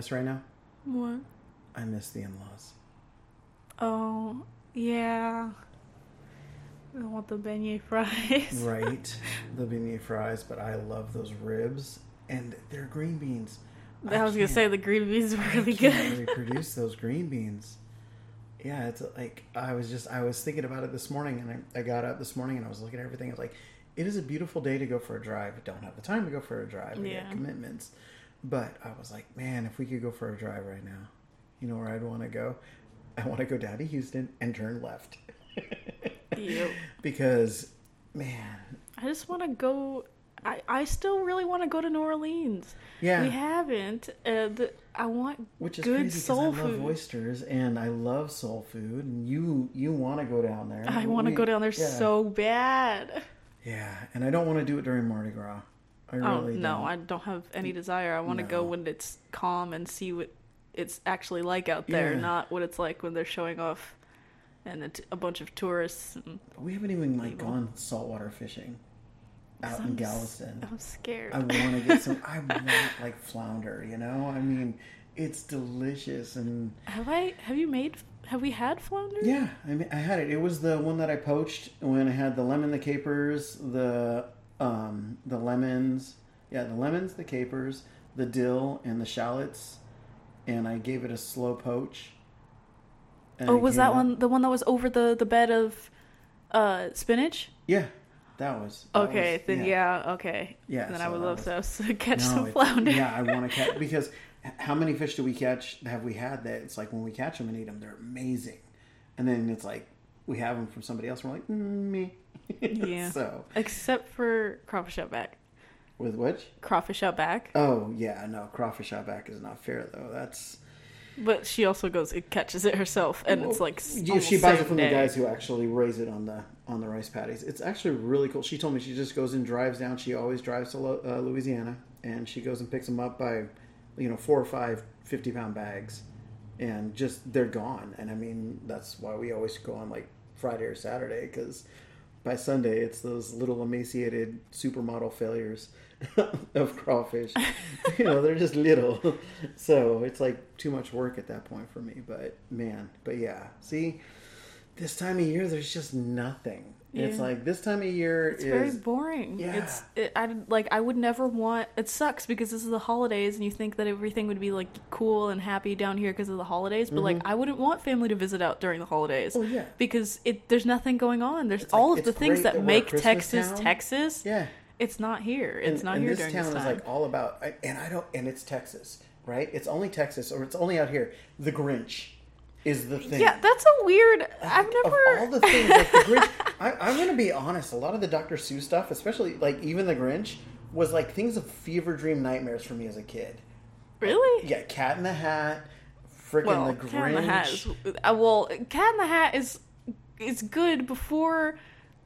miss right now? What? I miss the in-laws. Oh, yeah. I want the beignet fries. Right, the beignet fries, but I love those ribs and they're green beans. I, was gonna say the green beans were really I can't good. reproduce those green beans. Yeah, it's like I was just I was thinking about it this morning, and I, I got up this morning and I was looking at everything. I was like, it is a beautiful day to go for a drive. I don't have the time to go for a drive. I Yeah. get commitments, but I was like, man, if we could go for a drive right now, you know where I'd want to go? I want to go down to Houston and turn left Yep. because, man, I just want to go. I, I still really want to go to New Orleans. yeah, We haven't. Uh, the, I want which is good crazy because I soul love oysters and I love soul food, and you you want to go down there. I want to go down there yeah. so bad. Yeah, and I don't want to do it during Mardi Gras. I oh, really oh no, don't. I don't have any desire. I want to go when it's calm and see what it's actually like out there, Yeah. not what it's like when they're showing off and it's a bunch of tourists. And We haven't even like Evil. gone saltwater fishing out in I'm s- Galveston. I'm scared. I want to get some. I want like flounder. You know, I mean, it's delicious and have I? Have you made? Have we had flounder? yeah. I mean, I had it. It was the one that I poached when I had the lemon, the capers, the um the lemons. Yeah, the lemons, the capers, the dill, and the shallots, and I gave it a slow poach. Oh, was that out- one the one that was over the the bed of uh spinach? Yeah, that was that Okay, was- then yeah, okay. Yeah, Then I would love was- to catch No, some flounder. Yeah, I want to catch because how many fish do we catch? Have we had that? It's like when we catch them and eat them, they're amazing, and then it's like we have them from somebody else. And we're like, mm, me. Yeah. so Except for crawfish outback. with which? Crawfish outback. Oh yeah, no crawfish outback is not fair though. That's But she also goes and catches it herself, and it's like Yeah, she buys it from day. the guys who actually raise it on the on the rice paddies. It's actually really cool. She told me she just goes and drives down. She always drives to Lo- uh, Louisiana, and she goes and picks them up by, you know, four or five 50 pound bags, and just they're gone. And I mean that's why we always go on like Friday or Saturday because by Sunday it's those little emaciated supermodel failures of crawfish. you know, they're just little. So it's like too much work at that point for me. But man, but yeah. See, this time of year there's just nothing. It's like this time of year It's is very boring. Yeah. It's it, I like I would never want. It sucks because this is the holidays, and you think that everything would be like cool and happy down here because of the holidays. But like I wouldn't want family to visit out during the holidays. Mm-hmm. Oh, yeah. because it there's nothing going on. There's like, all of the things that that make Texas town. Texas. yeah. It's not here. It's and, not and here this during town this is like all about and i don't and it's texas right it's only texas or it's only out here the grinch is the thing yeah, that's a weird. I've of never. all the things like the grinch I, i'm gonna be honest a lot of the dr seuss stuff especially like even the grinch was like things of fever dream nightmares for me as a kid really. yeah cat in the hat freaking well, the grinch Cat in the Hat is uh, well, Cat in the Hat is is good before.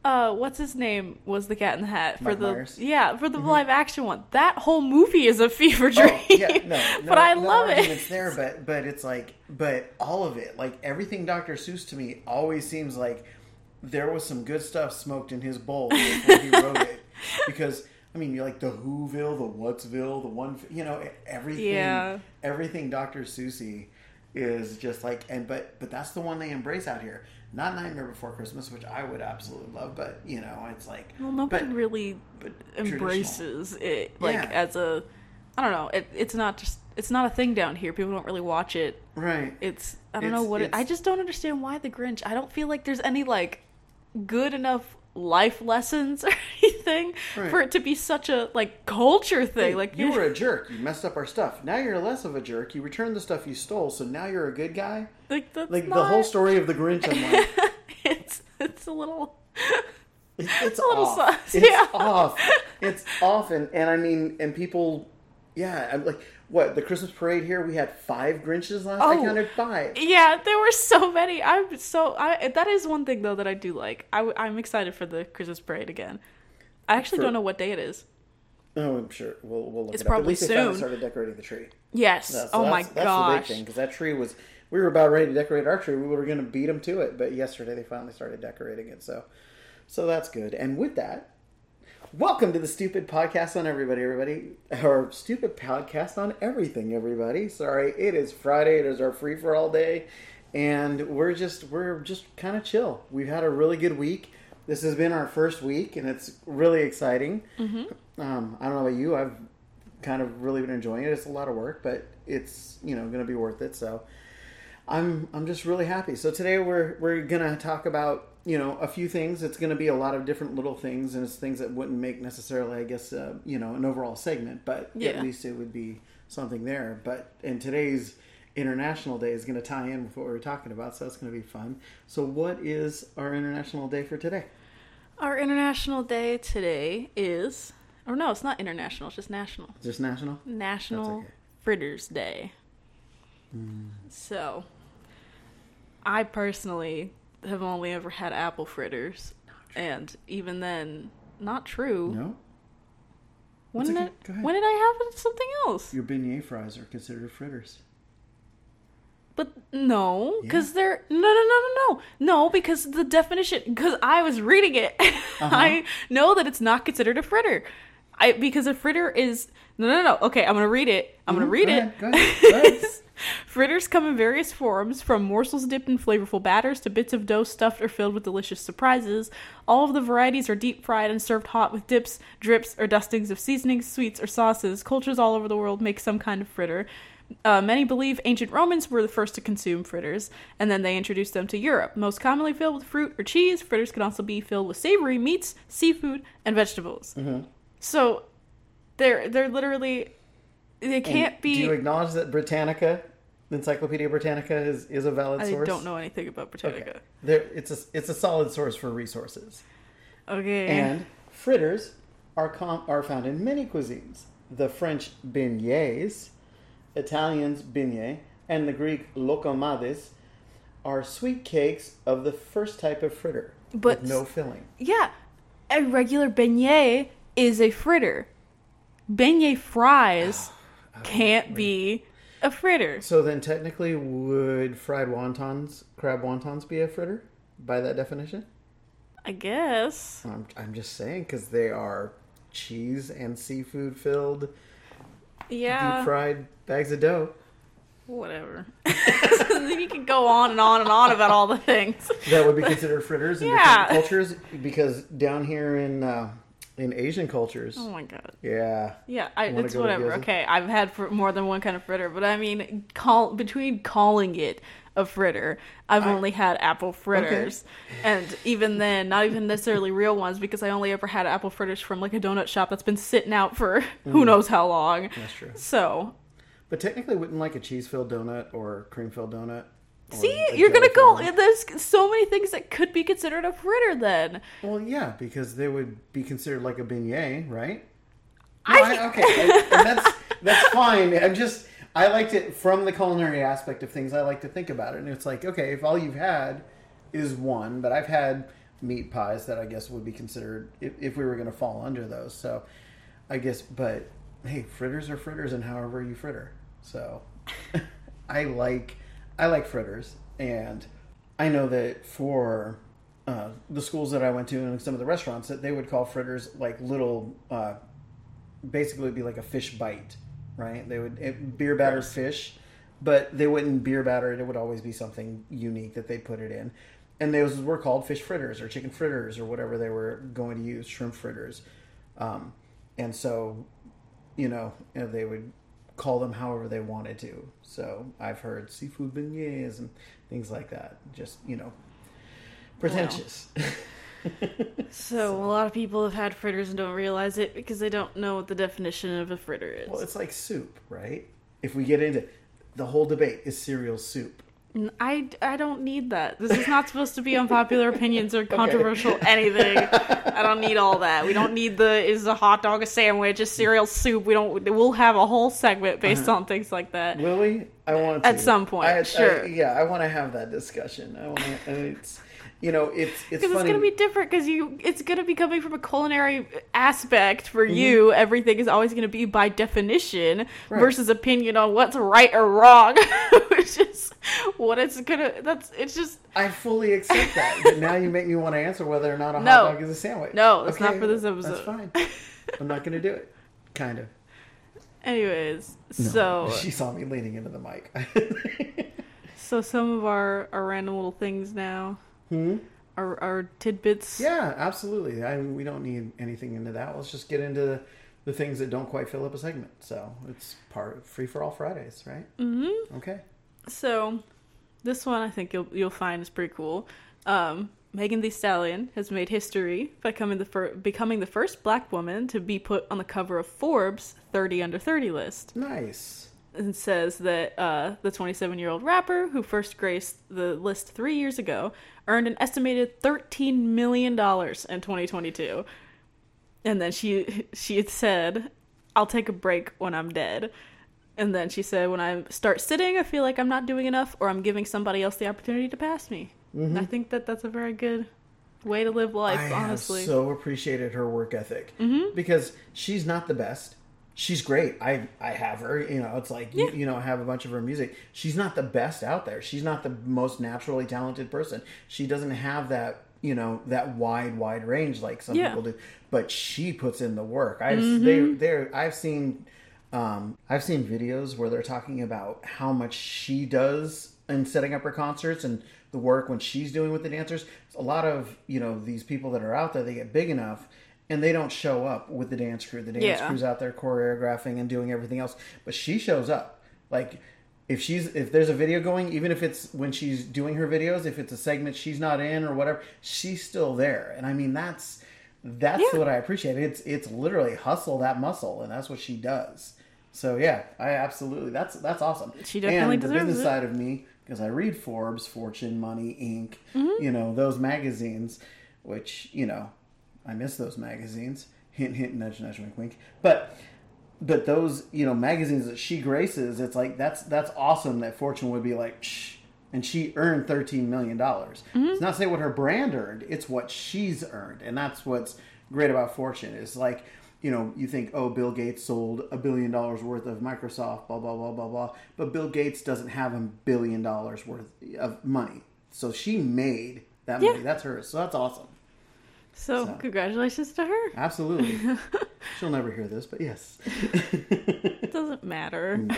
Uh, what's his name was the Cat in the Hat for Mike the Myers? Mm-hmm. yeah for the live action one. That whole movie is a fever dream. Oh, yeah, no, no but I no love it. there, but but it's like, but all of it, like everything Dr. Seuss to me, always seems like there was some good stuff smoked in his bowl before he wrote it, because I mean, you're like the Whoville, the Whatsville, the one, you know, everything, Yeah. everything Dr. Seussy is just like, and but but that's the one they embrace out here. Not Nightmare Before Christmas, which I would absolutely love, but you know, it's like, Well, nobody but- really but embraces it like Yeah. as a. I don't know. It, it's not just. It's not a thing down here. People don't really watch it. right. It's. I don't know what. It, I just don't understand why the Grinch. I don't feel like there's any like good enough life lessons or anything Right. for it to be such a like culture thing. Hey, like you were a jerk. You messed up our stuff. Now you're less of a jerk. You returned the stuff you stole, so now you're a good guy. like Like the whole story of the Grinch. I'm like, it's it's a little. it- it's a little off. sus, It's yeah. off. It's off, and, and I mean, and people, yeah, I'm like, what the Christmas parade here? We had five Grinches last. I Oh. counted five. Yeah, there were so many. I'm so I that is one thing though that I do like. I I'm excited for the Christmas parade again. I actually For- don't know what day it is. Oh, I'm sure we'll we'll look It's it up. At probably least they finally soon. started decorating the tree. Yes. That's- oh my that's, that's gosh. the big thing because that tree was. We were about ready to decorate our tree. We were going to beat them to it, but yesterday they finally started decorating it. So, so that's good. And with that, Welcome to the Stupid Podcast on Everybody, everybody. Or Stupid Podcast on Everything, everybody. Sorry, it is Friday. It is our free for all day, and we're just we're just kind of chill. We've had a really good week. This has been our first week, and it's really exciting. Mm-hmm. Um, I don't know about you. I've kind of really been enjoying it. It's a lot of work, but it's you know going to be worth it. So I'm I'm just really happy. So today we're we're gonna talk about you know a few things. It's gonna be a lot of different little things, and it's things that wouldn't make necessarily, I guess, uh, you know, an overall segment, but Yeah. at least it would be something there. But in today's International Day is going to tie in with what we were talking about, so that's going to be fun. So, what is our International Day for today? Our international day today is, or no, it's not international. It's just national. This national? National okay. Fritters Day. So, I personally have only ever had apple fritters, and even then, not true. No. when did okay. Go when did I have something else? Your beignet fries are considered fritters. But no, because they're no, no, no, no, no, no. Because the definition, because I was reading it, uh-huh. I know that it's not considered a fritter. I because a fritter is no, no, no. Okay, I'm gonna read it. I'm gonna Mhm, read go it. ahead, go ahead, go ahead. Fritters come in various forms, from morsels dipped in flavorful batters to bits of dough stuffed or filled with delicious surprises. All of the varieties are deep fried and served hot with dips, drips, or dustings of seasonings, sweets, or sauces. Cultures all over the world make some kind of fritter. Uh, many believe ancient Romans were the first to consume fritters, and then they introduced them to Europe. Most commonly filled with fruit or cheese, fritters can also be filled with savory meats, seafood, and vegetables. So, they're they're literally they can't And be. Do you acknowledge that Britannica, Encyclopedia Britannica, is, is a valid I source? I don't know anything about Britannica. Okay. There, it's a it's a solid source for resources. Okay. And fritters are com- are found in many cuisines. The French beignets, Italians beignet, and the Greek loukoumades are sweet cakes of the first type of fritter But- with no filling. yeah, a regular beignet is a fritter. Beignet fries can't be a fritter. So then, technically, would fried wontons, crab wontons, be a fritter by that definition? I guess. I'm, I'm just saying because they are cheese and seafood filled, Yeah. deep fried bags of dough. Whatever. you can go on and on and on about all the things. that would be considered fritters in Yeah. different cultures because down here in uh, in Asian cultures, Oh my god. yeah, Yeah, I, it's whatever. Okay, I've had fr- more than one kind of fritter, but I mean, call between calling it a fritter, I've only had apple fritters, and even then, not even necessarily real ones because I only ever had apple fritters from like a donut shop that's been sitting out for who mm. knows how long. that's true. So, But technically, wouldn't like a cheese filled donut or cream filled donut? See, you're gonna go. There's so many things that could be considered a fritter. Then Well, yeah, because they would be considered like a beignet, right? I No, think- okay, and, and that's that's fine. I'm just I liked it from the culinary aspect of things. I like to think about it, and it's like okay, if all you've had is one, but I've had meat pies that I guess would be considered if, if we were going to fall under those. So I guess, but hey, fritters are fritters, and however you fritter. So I like I like fritters, and I know that for uh, the schools that I went to and some of the restaurants that they would call fritters like little, uh, basically be like a fish bite, right? They would it, beer battered Gross. fish, but they wouldn't beer batter it. It would always be something unique that they put it in, and those were called fish fritters or chicken fritters or whatever they were going to use, shrimp fritters, um, and so you know, they would call them however they wanted to. So I've heard seafood beignets and things like that. Just you know, pretentious. So a lot of people have had fritters and don't realize it because they don't know what the definition of a fritter is. well, it's like soup, right? If we get into the whole debate, is cereal soup? I, I don't need that. This is not supposed to be unpopular opinions or controversial anything. I don't need all that. We don't need the is a hot dog a sandwich, a cereal soup. We don't. We'll have a whole segment based uh-huh. on things like that. Will we? I want to. At some point, I- I- sure. yeah, I want to have that discussion. I want to. You know, it's it's Because it's gonna be different. Because you, it's gonna be coming from a culinary aspect for Mm-hmm. you. Everything is always gonna be by definition Right. versus opinion on what's right or wrong, which is what it's gonna. That's it's just I fully accept that. but now you make me want to answer whether or not a No. hot dog is a sandwich. No, it's not for this episode. That's fine. I'm not going to do it. Kind of. anyways. No. So she saw me leaning into the mic. so some of our our random little things now. Hmm? Our, our tidbits. Yeah, absolutely. I we don't need anything into that. Let's just get into the, the things that don't quite fill up a segment. So it's part free for all Fridays, right? Mm-hmm. Okay. So, this one I think you'll you'll find is pretty cool. Um, Megan Thee Stallion has made history by becoming the fir- becoming the first Black woman to be put on the cover of Forbes 30 under 30 list. Nice. And says that uh, the 27 year old rapper who first graced the list three years ago earned an estimated 13 million dollars in 2022. And then she she had said, "I'll take a break when I'm dead." And then she said, "When I start sitting, I feel like I'm not doing enough, or I'm giving somebody else the opportunity to pass me." And I think that that's a very good way to live life. Mm-hmm. I honestly, so appreciated her work ethic Mm-hmm. because she's not the best. She's great. I I have her. You know, it's like Yeah. you, you know, I have a bunch of her music. She's not the best out there. She's not the most naturally talented person. She doesn't have that you know that wide wide range like some Yeah. people do. But she puts in the work. I've Mm-hmm. they I've seen um, I've seen videos where they're talking about how much she does in setting up her concerts and the work when she's doing with the dancers. A lot of you know these people that are out there, they get big enough and they don't show up with the dance crew. The dance Yeah. crew's out there choreographing and doing everything else, but she shows up. Like if she's if there's a video going, even if it's when she's doing her videos, if it's a segment she's not in or whatever, she's still there. And I mean that's that's Yeah. what I appreciate. It's it's literally hustle that muscle, and that's what she does. So yeah, I absolutely that's that's awesome. She definitely and the business it. side of me because I read Forbes, Fortune, Money, Inc. Mm-hmm. You know those magazines, which you know I miss those magazines. Hint, hint, nudge, nudge, wink, wink. But but those you know magazines that she graces, it's like that's that's awesome. That Fortune would be like, Shh. and she earned thirteen million dollars. Mm-hmm. It's not say what her brand earned; it's what she's earned, and that's what's great about Fortune. Is like you know you think oh Bill Gates sold a billion dollars worth of Microsoft, blah blah blah blah blah, but Bill Gates doesn't have a billion dollars worth of money, so she made that Yeah. money. That's hers. So that's awesome. So, So. congratulations to her. Absolutely. She'll never hear this, but yes. It doesn't matter. Mm.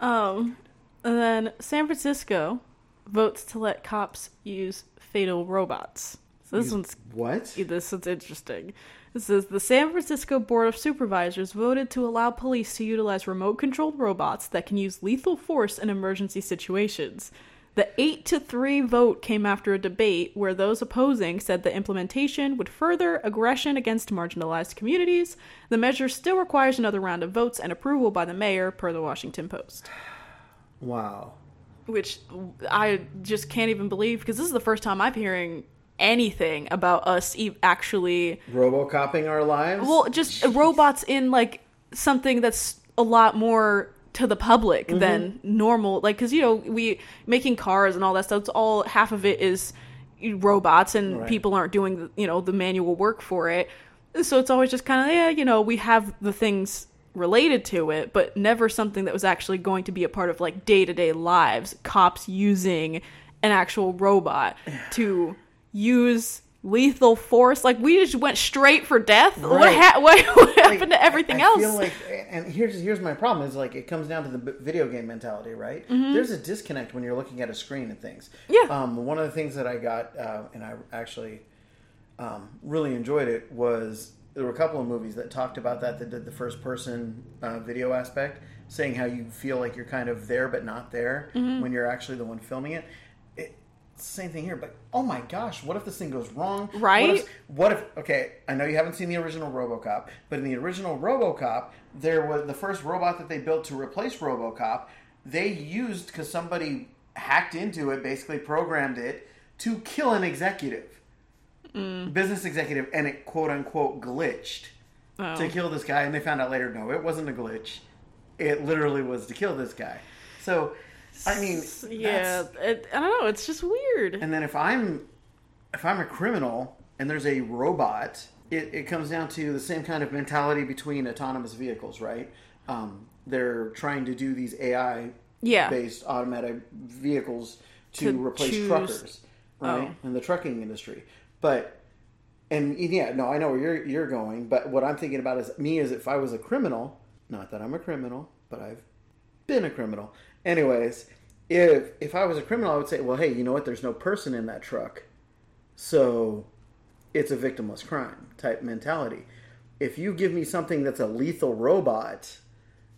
um, and then San Francisco votes to let cops use fatal robots. So this Use- one's what? this one's interesting. It says the San Francisco Board of Supervisors voted to allow police to utilize remote controlled robots that can use lethal force in emergency situations. The 8 to 3 vote came after a debate where those opposing said the implementation would further aggression against marginalized communities. The measure still requires another round of votes and approval by the mayor, per the Washington Post. Wow. Which I just can't even believe because this is the first time I'm hearing anything about us e- actually Robocopping our lives? well, just robots in like something that's a lot more to the public Mm-hmm. than normal. Like, because you know, we making cars and all that stuff. It's all half of it is robots, and Right. people aren't doing you know the manual work for it. So it's always just kind of yeah, you know, we have the things related to it, but never something that was actually going to be a part of like day to day lives. Cops using an actual robot to use lethal force. Like we just went straight for death. What, ha- what, what Like, happened to everything I else? feel like, and here's here's my problem is like it comes down to the b- video game mentality, right? There's a disconnect when you're looking at a screen and things. Mm-hmm. Yeah. Um, one of the things that I got, uh, and I actually um, really enjoyed it, was there were a couple of movies that talked about that that did the first person uh, video aspect, saying how you feel like you're kind of there but not there Mm-hmm. when you're actually the one filming it. Same thing here, but oh my gosh, what if this thing goes wrong? What Right? if, what if? Okay, I know you haven't seen the original RoboCop, but in the original RoboCop, there was the first robot that they built to replace RoboCop. They used because somebody hacked into it, basically programmed it to kill an executive, mm. business executive, and it quote unquote glitched Oh. to kill this guy. And they found out later, no, it wasn't a glitch. It literally was to kill this guy. So, I mean, yeah, it, I don't know. It's just weird. and then if I'm if I'm a criminal and there's a robot, it, it comes down to the same kind of mentality between autonomous vehicles, right? Um, they're trying to do these AI Yeah. based automatic vehicles to, To replace choose- truckers, right? Oh. In the trucking industry. But and yeah, no, I know where you're you're going, but what I'm thinking about is me as if I was a criminal, not that I'm a criminal, but I've been a criminal. Anyways, if if I was a criminal, I would say, well, hey, you know what? There's no person in that truck, so it's a victimless crime type mentality. If you give me something that's a lethal robot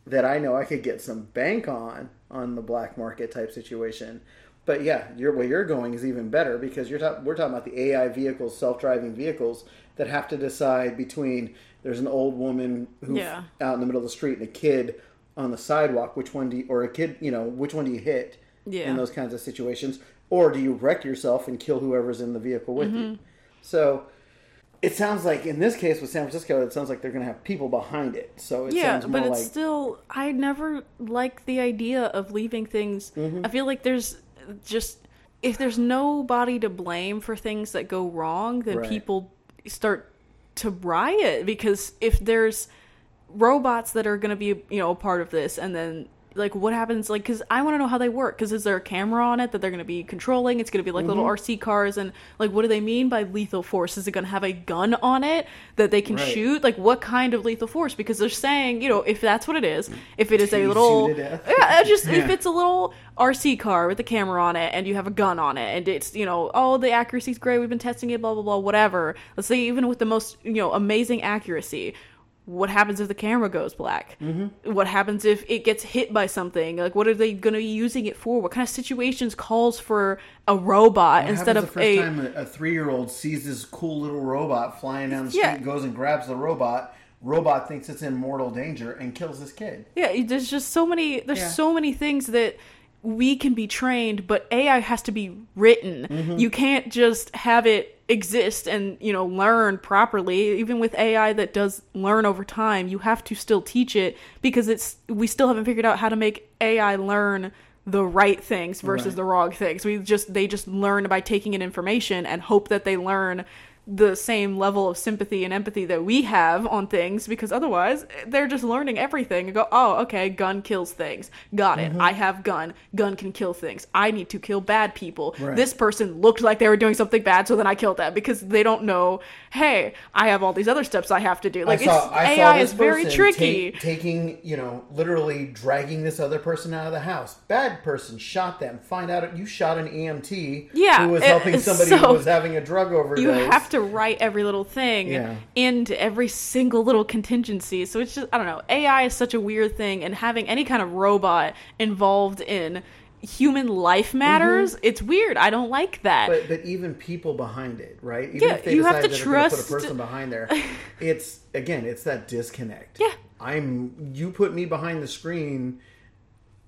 that I know I could get some bank on on the black market type situation. But yeah, your where you're going is even better because you're talk, we're talking about the AI vehicles, self-driving vehicles that have to decide between there's an old woman who's Yeah. out in the middle of the street and a kid on the sidewalk. Which one do you, or a kid, you know, which one do you hit Yeah. in those kinds of situations, or do you wreck yourself and kill whoever's in the vehicle with Mm-hmm. you? So it sounds like in this case with San Francisco, it sounds like they're going to have people behind it. So it yeah, sounds more but it's like still I never like the idea of leaving things. Mm-hmm. I feel like there's just if there's nobody to blame for things that go wrong, then Right. people start to riot because if there's robots that are going to be you know a part of this and then like what happens like because i want to know how they work because is there a camera on it that they're going to be controlling? It's going to be like little Mm-hmm. rc cars and like what do they mean by lethal force? Is it going to have a gun on it that they can Right. shoot? Like what kind of lethal force? Because they're saying you know if that's what it is if it is a little shoot to death. yeah just if it's a little rc car with a camera on it and you have a gun on it and it's you know oh the accuracy's great we've been testing it blah blah blah whatever. Let's say even with the most you know amazing accuracy what happens if the camera goes black? Mm-hmm. What happens if it gets hit by something? Like, what are they going to be using it for? What kind of situations calls for a robot What instead happens of the first a? time a, a three-year-old sees this cool little robot flying down the street, Yeah. goes and grabs the robot. Robot thinks it's in mortal danger and kills this kid. Yeah, there's just so many. There's Yeah. so many things that we can be trained, but AI has to be written. Mm-hmm. You can't just have it exist and you know learn properly. Even with AI that does learn over time, you have to still teach it because it's we still haven't figured out how to make AI learn the right things versus Right. the wrong things. We just they just learn by taking in information and hope that they learn the same level of sympathy and empathy that we have on things because otherwise they're just learning everything and go oh okay gun kills things got Mm-hmm. it i have gun gun can kill things i need to kill bad people Right. this person looked like they were doing something bad so then i killed them because they don't know hey i have all these other steps i have to do like saw, it's I saw ai is very tricky take- taking, you know, literally dragging this other person out of the house. Bad person shot them. Find out you shot an EMT Yeah, who was it- helping somebody who was having a drug overdose. you have to write every little thing Yeah. into every single little contingency. So it's just I don't know. AI is such a weird thing, and having any kind of robot involved in human life matters. It's weird. I don't like that. Mm-hmm. But but even people behind it, right? Even Yeah, if they you have to that they're gonna trust- put a person behind there, it's again, it's that disconnect. Yeah. I'm you put me behind the screen,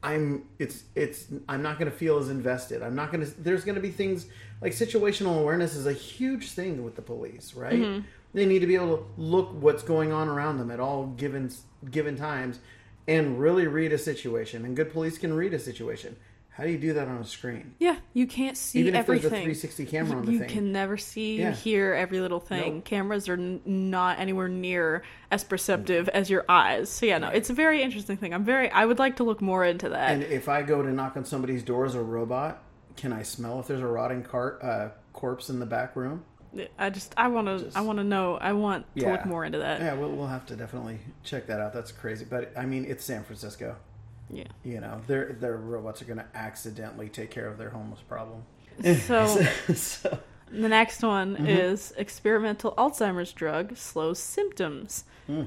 I'm it's it's I'm not going to feel as invested. I'm not going to there's going to be things like situational awareness is a huge thing with the police, right? Mm-hmm. They need to be able to look what's going on around them at all given given times and really read a situation. And good police can read a situation. How do you do that on a screen? yeah, you can't see Even if there's a 360 camera on the thing. you thing. can never see Yeah. and hear every little thing. Nope. Cameras are n- not anywhere near as perceptive as your eyes. So yeah, no, it's a very interesting thing. I'm very. I would like to look more into that. And if I go to knock on somebody's door as a robot, can I smell if there's a rotting cart uh, corpse in the back room? I just I want to I want to know. I want to Yeah. look more into that. Yeah, we'll, we'll have to definitely check that out. That's crazy, but I mean, it's San Francisco. Yeah. You know, their their robots are going to accidentally take care of their homeless problem. So so, the next one Mm-hmm. is experimental Alzheimer's drug slows symptoms. Hmm.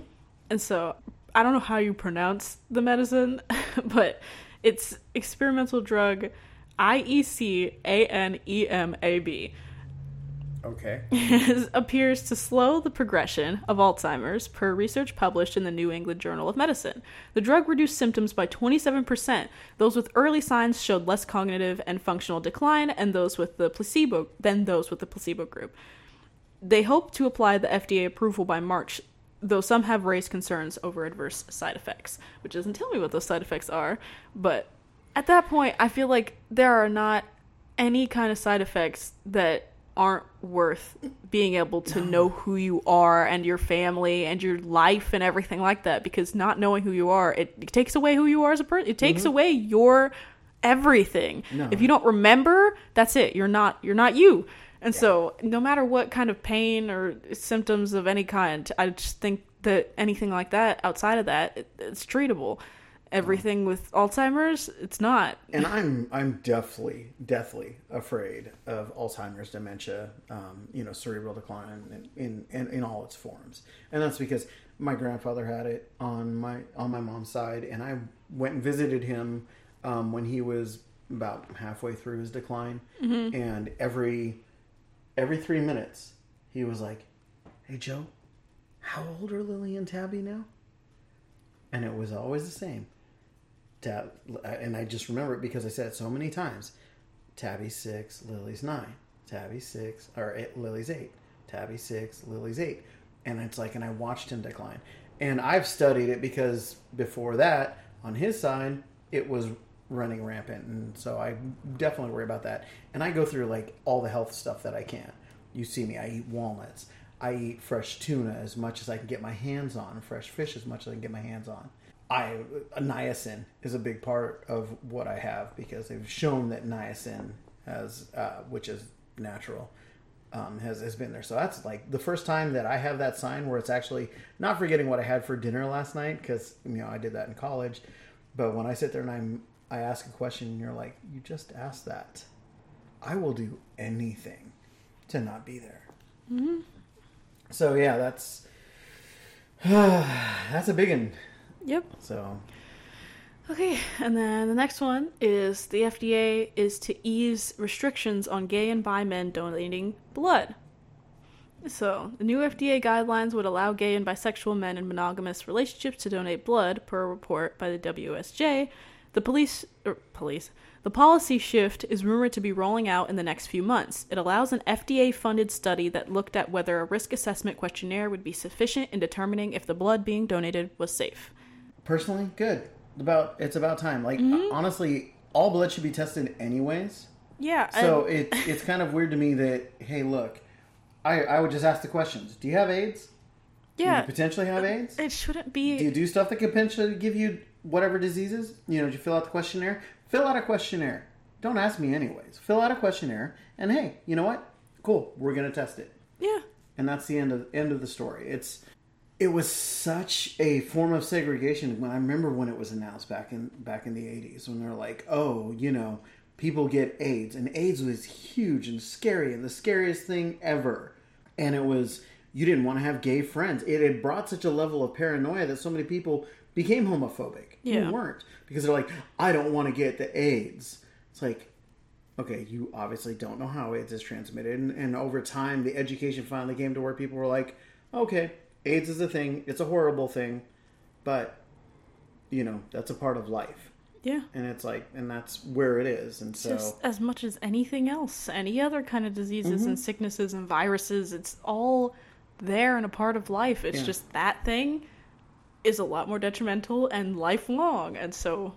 And so I don't know how you pronounce the medicine, but it's experimental drug I E C A N E M A B. okay. appears to slow the progression of Alzheimer's, per research published in the New England Journal of Medicine. The drug reduced symptoms by 27%. Those with early signs showed less cognitive and functional decline, and those with the placebo than those with the placebo group. They hope to apply the FDA approval by March, though some have raised concerns over adverse side effects, which doesn't tell me what those side effects are. But at that point, I feel like there are not any kind of side effects that aren't worth being able to know who you are and your family and your life and everything like that because not knowing who you are it, it takes away who you are as a person it takes mm-hmm. away your everything. No. if you don't remember that's it. You're not you're not you. And so no matter what kind of pain or symptoms of any kind i just think that anything like that outside of that it, it's treatable everything with alzheimer's? It's not. And I'm I'm deathly deathly afraid of Alzheimer's, dementia, um, you know, cerebral decline in, in in all its forms, and that's because my grandfather had it on my on my mom's side, and I went and visited him um, when he was about halfway through his decline, and every every three minutes he was like, "Hey Joe, how old are Lily and Tabby now?" And it was always the same. Tab, uh, and I just remember it because I said it so many times. Tabby's six, Lily's nine. Tabby's six, or eight, Lily's eight. Tabby six, Lily's eight. And it's like, and I watched him decline. And I've studied it because before that, on his side, it was running rampant. And so I definitely worry about that. And I go through like all the health stuff that I can. You see me, I eat walnuts. I eat fresh tuna as much as I can get my hands on, fresh fish as much as I can get my hands on. I niacin is a big part of what I have because they've shown that niacin has, uh, which is natural, um, has has been there. So that's like the first time that I have that sign where it's actually not forgetting what I had for dinner last night because you know I did that in college, but when I sit there and I'm I ask a question and you're like, you just asked that, I will do anything to not be there. So yeah, that's that's a big one. Yep So Okay, and then the next one is the FDA is to ease restrictions on gay and bi men donating blood. So, the new FDA guidelines would allow gay and bisexual men in monogamous relationships to donate blood, per a report by the WSJ. The police, er, police, the policy shift is rumored to be rolling out in the next few months. It allows an FDA funded study that looked at whether a risk assessment questionnaire would be sufficient in determining if the blood being donated was safe. Personally, good. About it's about time. Like Mm-hmm. honestly, all blood should be tested anyways. Yeah, So it it's kind of weird to me that hey, look, I I would just ask the questions. Do you have AIDS? Do yeah, you potentially have AIDS? it shouldn't be. Do you do stuff that could potentially give you whatever diseases? You know, did you fill out the questionnaire? Fill out a questionnaire. Don't ask me anyways. Fill out a questionnaire, and hey, you know what? Cool, we're gonna test it, yeah, and that's the end of end of the story. It's it was such a form of segregation when I remember when it was announced back in back in the eighties when they're like, oh, you know, people get AIDS, and AIDS was huge and scary and the scariest thing ever, and it was you didn't want to have gay friends. It had brought such a level of paranoia that so many people became homophobic Yeah. who weren't because they're like, I don't want to get the AIDS. It's like, okay, you obviously don't know how AIDS is transmitted, and, and over time, the education finally came to where people were like, okay, AIDS is a thing, it's a horrible thing, but you know that's a part of life, yeah. and it's like, and that's where it is, and so just as much as anything else, any other kind of diseases Mm-hmm. and sicknesses and viruses, it's all there and a part of life. It's Yeah. just that thing is a lot more detrimental and lifelong. And so,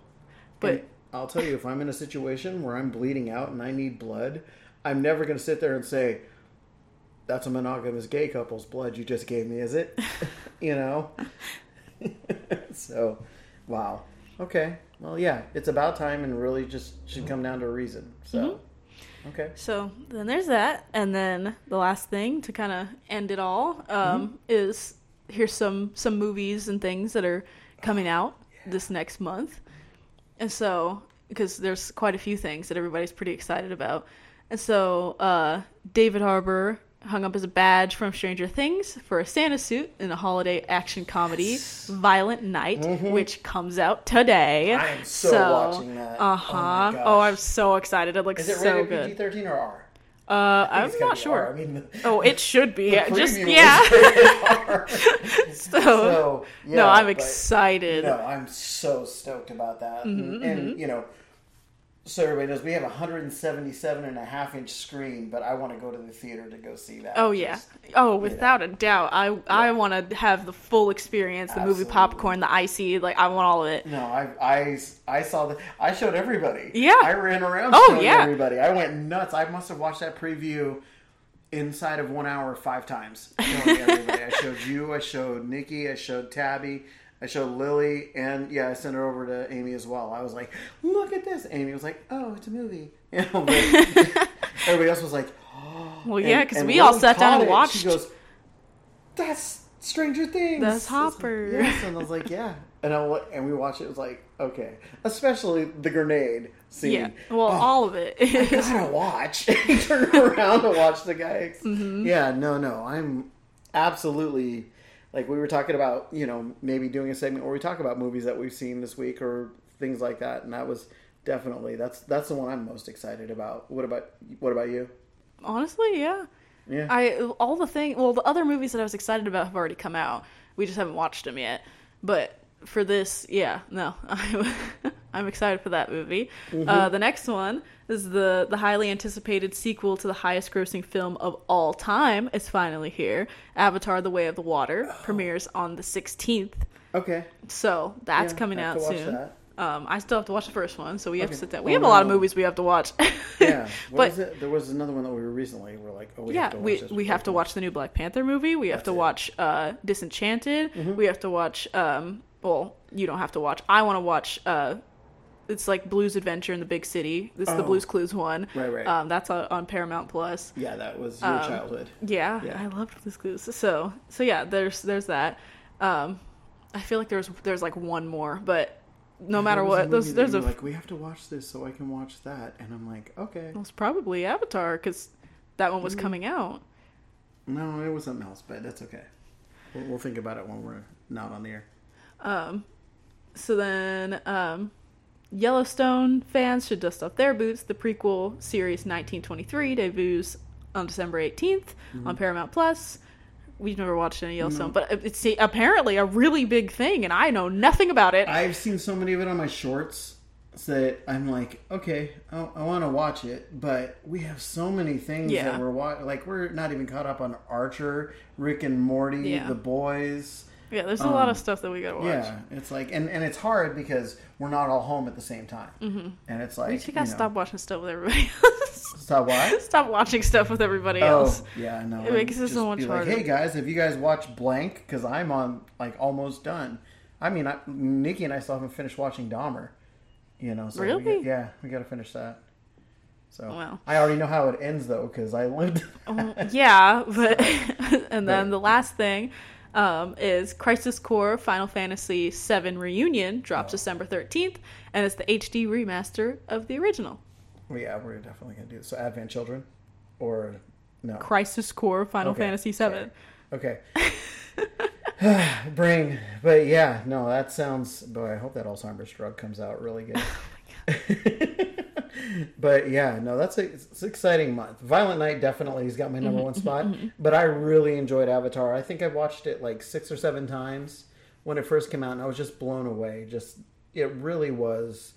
but And I'll tell you, if I'm in a situation where I'm bleeding out and I need blood, I'm never going to sit there and say, "That's a monogamous gay couple's blood you just gave me, is it?" you know. so, wow. Okay. Well, yeah, it's about time, and really just should come down to a reason. So, okay. so then there's that, and then the last thing to kind of end it all um, is here's some some movies and things that are coming out this next month, and so because there's quite a few things that everybody's pretty excited about, and so uh, David Harbour hung up as a badge from Stranger Things for a Santa suit in a holiday action comedy, Violent Night, which comes out today. Mm-hmm. I am so watching that. Uh Oh huh. my Oh. I'm so excited. It looks Is it so rated good. PG-13 or R? Uh, I'm think it's gotta not sure. I mean, Oh, it should be. just yeah. so, So, yeah, no, I'm excited. No, I'm so stoked about that. Mm-hmm, and, and, you know, so everybody knows we have a 177 and a half inch screen, but I want to go to the theater to go see that. Oh yeah. Just- Oh, without a doubt. I I want to have the full experience. The movie popcorn, the icy. Like I want all of it. No, I, I, I saw the. I showed everybody. Yeah. I ran around Oh, showing yeah. everybody. I went nuts. I must have watched that preview inside of one hour five times. I showed you, I showed Nikki, I showed Tabby, I showed Lily, and yeah, I sent her over to Amy as well. I was like, "Look at this!" Amy was like, "Oh, it's a movie." You know, everybody else was like, Well, yeah, because we all sat down and it. watched. She goes, "That's Stranger Things." That's was like, Hopper. yes, and I was like, "Yeah." And I and we watched it. It was like, okay, especially the grenade scene. yeah, well, Oh, all of it. I gotta watch. Turn around to watch the guy. Mm-hmm. Yeah, no, no. I'm absolutely like we were talking about. You know, maybe doing a segment where we talk about movies that we've seen this week or things like that. And that was definitely that's that's the one I'm most excited about. What about what about you? Honestly, yeah. Yeah. I all the thing. Well, the other movies that I was excited about have already come out. We just haven't watched them yet. But for this, yeah, no, I'm, excited for that movie. Mm-hmm. Uh, the next one is the the highly anticipated sequel to the highest grossing film of all time. is finally here. Avatar: The Way of the Water Oh. premieres on the 16th. okay. So that's Yeah, coming out soon. Um, I still have to watch the first one, so we have Okay. to sit down. We Oh, have a lot of movies we have to watch. Yeah. What but? There was another one that we were recently. We're like, oh, we yeah, have to watch we we have to watch the new Black Panther movie. We have That's to it. Mm-hmm. watch uh, Disenchanted. We have to watch. Um, well, you don't have to watch. I want to watch. Uh, it's like Blues Adventure in the Big City. This is the Oh. Blues Clues one. Right, right. Um, that's on, on Paramount Plus. Yeah, that was your Um, childhood. Yeah, Yeah. I loved Blues Clues. So so yeah, there's there's that. Um, I feel like there's there's like one more, but no matter There a what, there's there's a like we have to watch this so I can watch that, and I'm like, okay. It was probably Avatar because that one Mm. was coming out. No, it was something else, but that's okay. We'll, we'll think about it when we're not on the air. Um, so then, um, Yellowstone fans should dust off their boots. The prequel series 1923 debuts on December 18th Mm-hmm. on Paramount Plus. We've never watched any Yellowstone, but it's apparently a really big thing, and I know nothing about it. I've seen so many of it on my shorts that I'm like, okay, I, I want to watch it, but we have so many things Yeah. that we're wa- like we're not even caught up on Archer, Rick and Morty, Yeah. The Boys. Yeah, there's a lot um, of stuff that we gotta watch. Yeah, it's like, and and it's hard because we're not all home at the same time, mm-hmm. and it's like, We just gotta you know, stop watching stuff with everybody else. Stop what? stop watching stuff with everybody Oh, else. yeah, no. It makes it so much be like, harder. hey guys, have you guys watched blank? Because I'm on like almost done. I mean, I, Nikki and I still haven't finished watching Dahmer. You know, so we Really? got- yeah, we got to finish that. So Wow. I already know how it ends though because I lived. Yeah, but and then But- the last thing um, is Crisis Core Final Fantasy VII Reunion drops Oh. December thirteenth, and it's the HD remaster of the original. yeah, we're definitely gonna do this. So Advent Children, or no? Crisis Core Final Okay, Fantasy sorry. VII. Okay. Brain, but yeah, no, that sounds. Boy, I hope that Alzheimer's drug comes out really good. but yeah, no, that's a it's an exciting month. Violent Night definitely has got my number one mm-hmm. spot. Mm-hmm. But I really enjoyed Avatar. I think I watched it like six or seven times when it first came out, and I was just blown away. Just it really was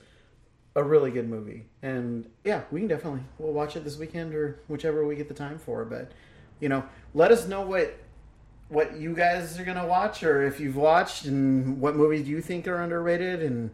a really good movie. And yeah, we can definitely we'll watch it this weekend or whichever we get the time for. But you know, let us know what what you guys are gonna watch or if you've watched and what movies you think are underrated and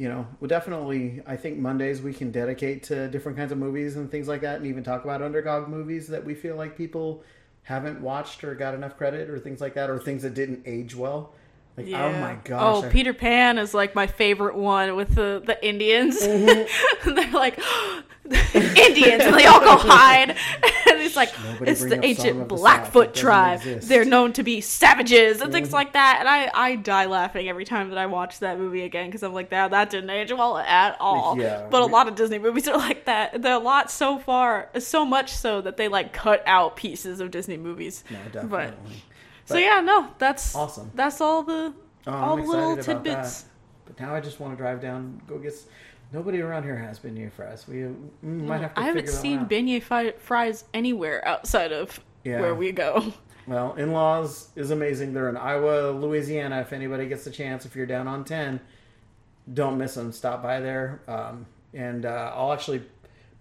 you know we'll definitely i think mondays we can dedicate to different kinds of movies and things like that and even talk about underdog movies that we feel like people haven't watched or got enough credit or things like that or things that didn't age well like oh my gosh Oh, I- Peter Pan is like my favorite one with the the Indians. Mm-hmm. They're like Indians, and they all go hide. Like Nobody it's the ancient of the Blackfoot tribe. They're known to be savages and things like that. And I I die laughing every time that I watch that movie again because I'm like that that didn't age well at all. Yeah. But a lot of Disney movies are like that. They're a lot so far, so much so that they like cut out pieces of Disney movies. no But definitely so But- yeah, no, that's Awesome. That's all the Oh, all I'm the little tidbits. that. But now I just want to drive down, go get. Nobody around here has beignet fries. We mm, might have to. I haven't seen beignet fi- fries anywhere outside of Yeah. where we go. Well, in laws is amazing. They're in Iowa, Louisiana. If anybody gets the chance, if you're down on ten, don't miss them. Stop by there, um, and uh, I'll actually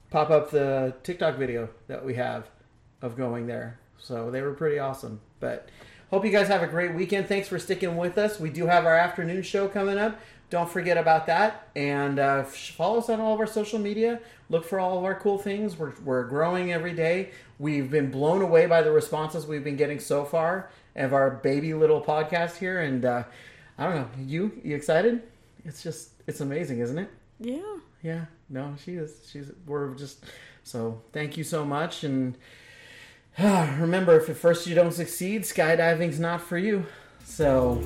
pop up the TikTok video that we have of going there. So they were pretty awesome. But hope you guys have a great weekend. Thanks for sticking with us. We do have our afternoon show coming up. Don't forget about that. And uh, follow us on all of our social media. Look for all of our cool things. We're, we're growing every day. We've been blown away by the responses we've been getting so far of our baby little podcast here. And uh, I don't know, you you excited? It's just it's amazing, isn't it? Yeah. Yeah. No, she is. She's. We're just. So thank you so much, and remember, if at first you don't succeed, skydiving's not for you. So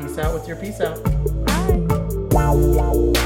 peace out with your peace out. Bye.